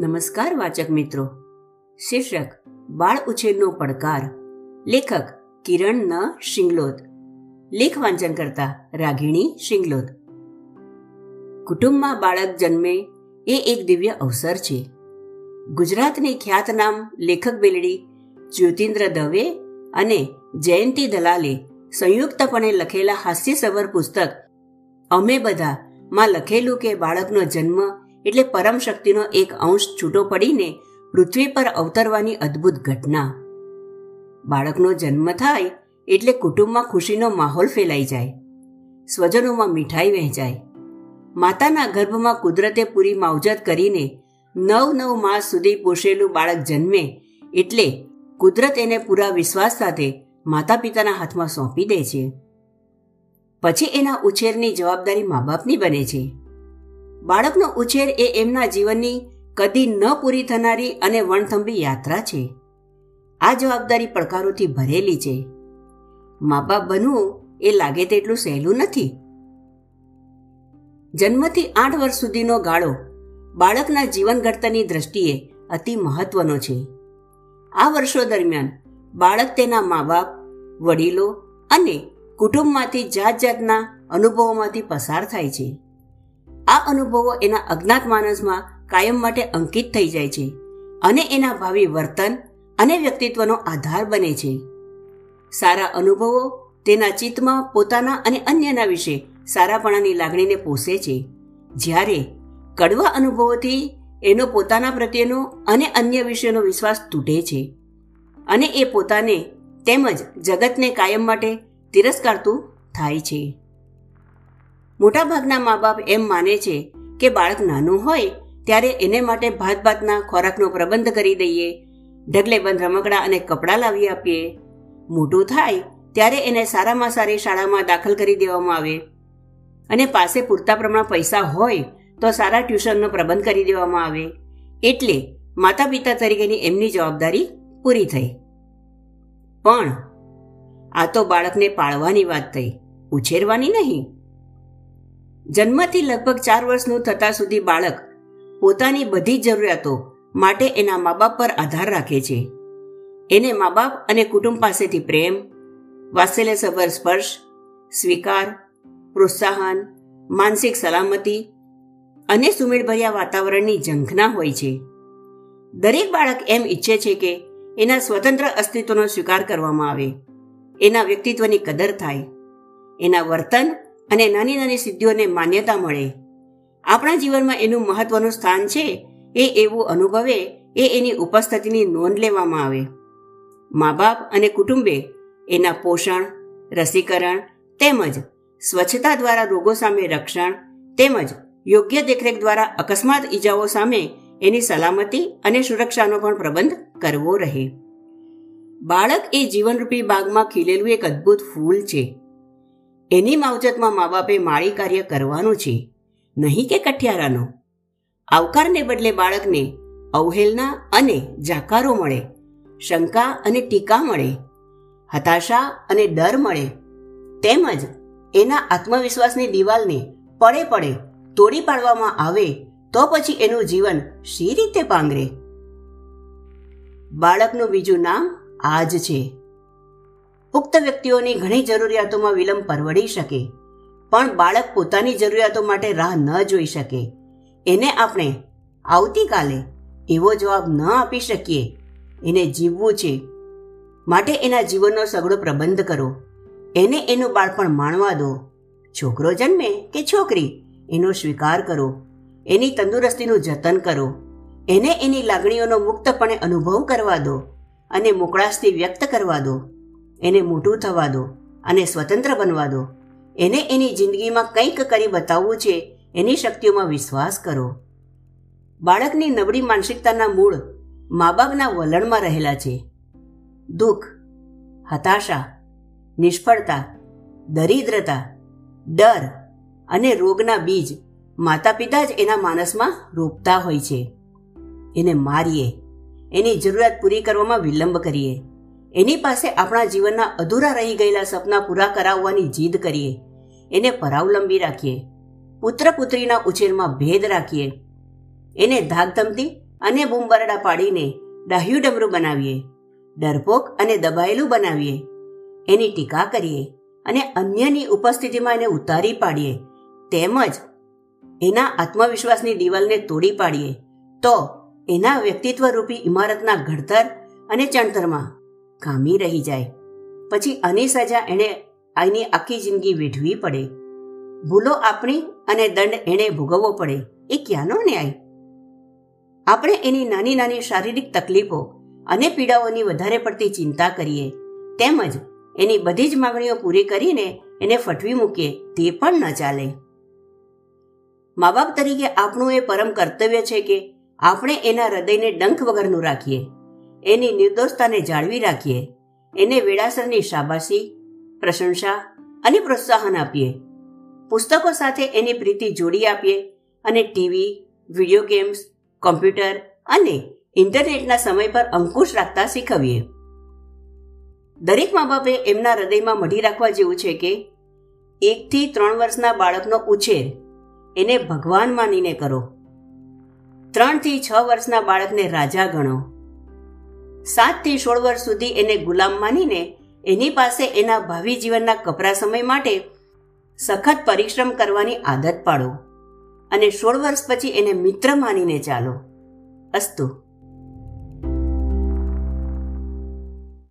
નમસ્કાર વાચક મિત્રો. શીર્ષક, બાળ ઉછેરનો પડકાર. લેખક, કિરણ ન. શિંગલોત. લેખ વાંચન કરતા રાગીણી શિંગલોદ કુટુંબમાં બાળક જન્મે એ એક દિવ્ય અવસર છે. ગુજરાતની ખ્યાતનામ લેખક બેલડી જ્યોતિન્દ્ર દવે અને જયંતી દલાલે સંયુક્તપણે લખેલા હાસ્યસભર પુસ્તક, અમે બધા માં લખેલું કે બાળકનો જન્મ એટલે પરમ શક્તિનો એક અંશ છૂટો પડીને પૃથ્વી પર અવતરવાની અદ્ભુત ઘટના. બાળકનો જન્મ થાય એટલે કુટુંબમાં ખુશીનો માહોલ ફેલાઈ જાય. સ્વજનોમાં મીઠાઈ વહેંચાય. માતાના ગર્ભમાં કુદરતે પૂરી માવજત કરીને નવ નવ માસ સુધી પોષેલું બાળક જન્મે એટલે કુદરત એને પૂરા વિશ્વાસ સાથે માતા પિતાના હાથમાં સોંપી દે છે. પછી એના ઉછેરની જવાબદારી મા બાપની બને છે. બાળકનો ઉછેર એ એમના જીવનની કદી ન પૂરી થનારી અને વણથંભી યાત્રા છે. આ જવાબદારી પડકારોથી ભરેલી છે. મા બાપ બનવું એ લાગે તેટલું સહેલું નથી. જન્મથી આઠ વર્ષ સુધીનો ગાળો બાળકના જીવન ઘડતરની દ્રષ્ટિએ અતિ મહત્વનો છે. આ વર્ષો દરમિયાન બાળક તેના મા બાપ વડીલો અને કુટુંબમાંથી જાત જાતના અનુભવોમાંથી પસાર થાય છે. આ અનુભવો એના અજ્ઞાત માનસમાં કાયમ માટે અંકિત થઈ જાય છે અને એના ભાવિ વર્તન અને વ્યક્તિત્વનો આધાર બને છે. સારા અનુભવો તેના ચિત્તમાં પોતાના અને અન્યના વિશે સારાપણાની લાગણીને પોષે છે. જ્યારે કડવા અનુભવોથી એનો પોતાના પ્રત્યેનો અને અન્ય વિશેનો વિશ્વાસ તૂટે છે અને એ પોતાને તેમજ જગતને કાયમ માટે તિરસ્કારતું થાય છે. મોટાભાગના મા બાપ એમ માને છે કે બાળક નાનું હોય ત્યારે એને માટે ભાત ભાતના ખોરાકનો પ્રબંધ કરી દઈએ ઢગલે બંધ રમકડા અને કપડાં લાવી આપીએ. મોટું થાય ત્યારે એને સારામાં સારી શાળામાં દાખલ કરી દેવામાં આવે. અને પાસે પૂરતા પ્રમાણમાં પૈસા હોય તો સારા ટ્યુશનનો પ્રબંધ કરી દેવામાં આવે. એટલે માતા પિતા તરીકેની એમની જવાબદારી પૂરી થઈ. પણ આ તો બાળકને પાળવાની વાત થઈ. ઉછેરવાની નહીં. જન્મથી લગભગ ચાર વર્ષનું થતા સુધી બાળક પોતાની બધી જરૂરિયાતો માટે એના મા બાપ પર આધાર રાખે છે. એને મા બાપ અને કુટુંબ પાસેથી પ્રેમ વાત્સલ્ય સભર સ્પર્શ, સ્વીકાર, પ્રોત્સાહન, માનસિક સલામતી અને સુમેળભર્યા વાતાવરણની ઝંખના હોય છે. દરેક બાળક એમ ઈચ્છે છે કે એના સ્વતંત્ર અસ્તિત્વનો સ્વીકાર કરવામાં આવે. એના વ્યક્તિત્વની કદર થાય. એના વર્તન અને નાની નાની સિદ્ધિઓને માન્યતા મળે. આપણા જીવનમાં એનું મહત્વનું સ્થાન છે, એ એવું અનુભવે, એ એની ઉપસ્થિતિની નોંધ લેવામાં આવે. મા બાપ અને કુટુંબે એના પોષણ, રસીકરણ તેમજ સ્વચ્છતા દ્વારા રોગો સામે રક્ષણ તેમજ યોગ્ય દેખરેખ દ્વારા અકસ્માત ઈજાઓ સામે એની સલામતી અને સુરક્ષાનો પણ પ્રબંધ કરવો રહે. બાળક એ જીવનરૂપી બાગમાં ખીલેલું એક અદ્ભુત ફૂલ છે. એની માવજતમાં મા બાપે માળી કાર્ય કરવાનું છે. નહીં કે કઠિયારાનો? આવકારને બદલે બાળકને અવહેલના અને જાકારો મળે, શંકા અને ટીકા મળે, હતાશા અને ડર મળે. તેમજ એના આત્મવિશ્વાસની દિવાલને પડે પડે તોડી પાડવામાં આવે તો પછી એનું જીવન શી રીતે પાંગરે? બાળકનું બીજું નામ આજ છે. પુખ્ત વ્યક્તિઓની ઘણી જરૂરિયાતોમાં વિલંબ પરવડી શકે. પણ બાળક પોતાની જરૂરિયાતો માટે રાહ ન જોઈ શકે. એને આપણે આવતીકાલે એવો જવાબ ન આપી શકીએ. એને જીવવું છે. માટે એના જીવનનો સઘળો પ્રબંધ કરો. એને એનું બાળપણ માણવા દો. છોકરો જન્મે કે છોકરી, એનો સ્વીકાર કરો. એની તંદુરસ્તીનું જતન કરો. એને એની લાગણીઓનો મુક્તપણે અનુભવ કરવા દો અને મોકળાશથી વ્યક્ત કરવા દો. એને મોટું થવા દો અને સ્વતંત્ર બનવા દો. એને એની જિંદગીમાં કંઈક કરી બતાવવું છે, એની શક્તિઓમાં વિશ્વાસ કરો. બાળકની નબળી માનસિકતાના મૂળ મા બાપના વલણમાં રહેલા છે. દુઃખ, હતાશા, નિષ્ફળતા, દરિદ્રતા, ડર અને રોગના બીજ માતા પિતા જ એના માનસમાં રોપતા હોય છે. એને મારીએ, એની જરૂરિયાત પૂરી કરવામાં વિલંબ કરીએ. એની પાસે આપણા જીવનના અધૂરા રહી ગયેલા સપના પૂરા કરાવવાની જીદ કરીએ. એને પરાવલંબી રાખીએ. પુત્ર પુત્રીના ઉછેરમાં ભેદ રાખીએ. એને ધાકધમતી અને બૂમબરડા પાડીને ડાહ્યું ડમરું બનાવીએ. ડરપોક અને દબાયેલું બનાવીએ. એની ટીકા કરીએ અને અન્યની ઉપસ્થિતિમાં એને ઉતારી પાડીએ. તેમજ એના આત્મવિશ્વાસની દિવાલને તોડી પાડીએ. તો એના વ્યક્તિત્વ રૂપી ઇમારતના ઘડતર અને ચણતરમાં ખામી રહી જાય. પછી આની સજા એણે આની આખી જિંદગી વેઠવી પડે. ભૂલો આપણી અને દંડ એણે ભોગવવો પડે. એ ક્યાંનો ન્યાય? આપણે એની નાની નાની શારીરિક તકલીફો અને પીડાઓની વધારે પડતી ચિંતા કરીએ. તેમજ એની બધી જ માંગણીઓ પૂરી કરીને એને ફટવી મૂકીએ. તે પણ ન ચાલે. મા બાપ તરીકે આપણું એ પરમ કર્તવ્ય છે કે આપણે એના હૃદયને ડંખ વગરનું રાખીએ. એની નિર્દોષતાને જાળવી રાખીએ. એને વેળાસરની શાબાશી, પ્રશંસા અને પ્રોત્સાહન આપીએ. પુસ્તકો સાથે એની પ્રીતિ જોડી આપીએ અને ટીવી, વીડિયો ગેમ્સ, કોમ્પ્યુટર અને ઇન્ટરનેટના સમય પર અંકુશ રાખતા શીખવીએ. દરેક મા બાપે એમના હૃદયમાં મઢી રાખવા જેવું છે કે, એકથી ત્રણ વર્ષના બાળકનો ઉછેર એને ભગવાન માનીને કરો. ત્રણથી છ વર્ષના બાળકને રાજા ગણો. સાતથી સોળ વર્ષ સુધી એને ગુલામ માનીને એની પાસે એના ભાવિ જીવનના કપરા સમય માટે સખત પરિશ્રમ કરવાની આદત પાડો અને સોળ વર્ષ પછી એને મિત્ર માનીને ચાલો. અસ્તુ.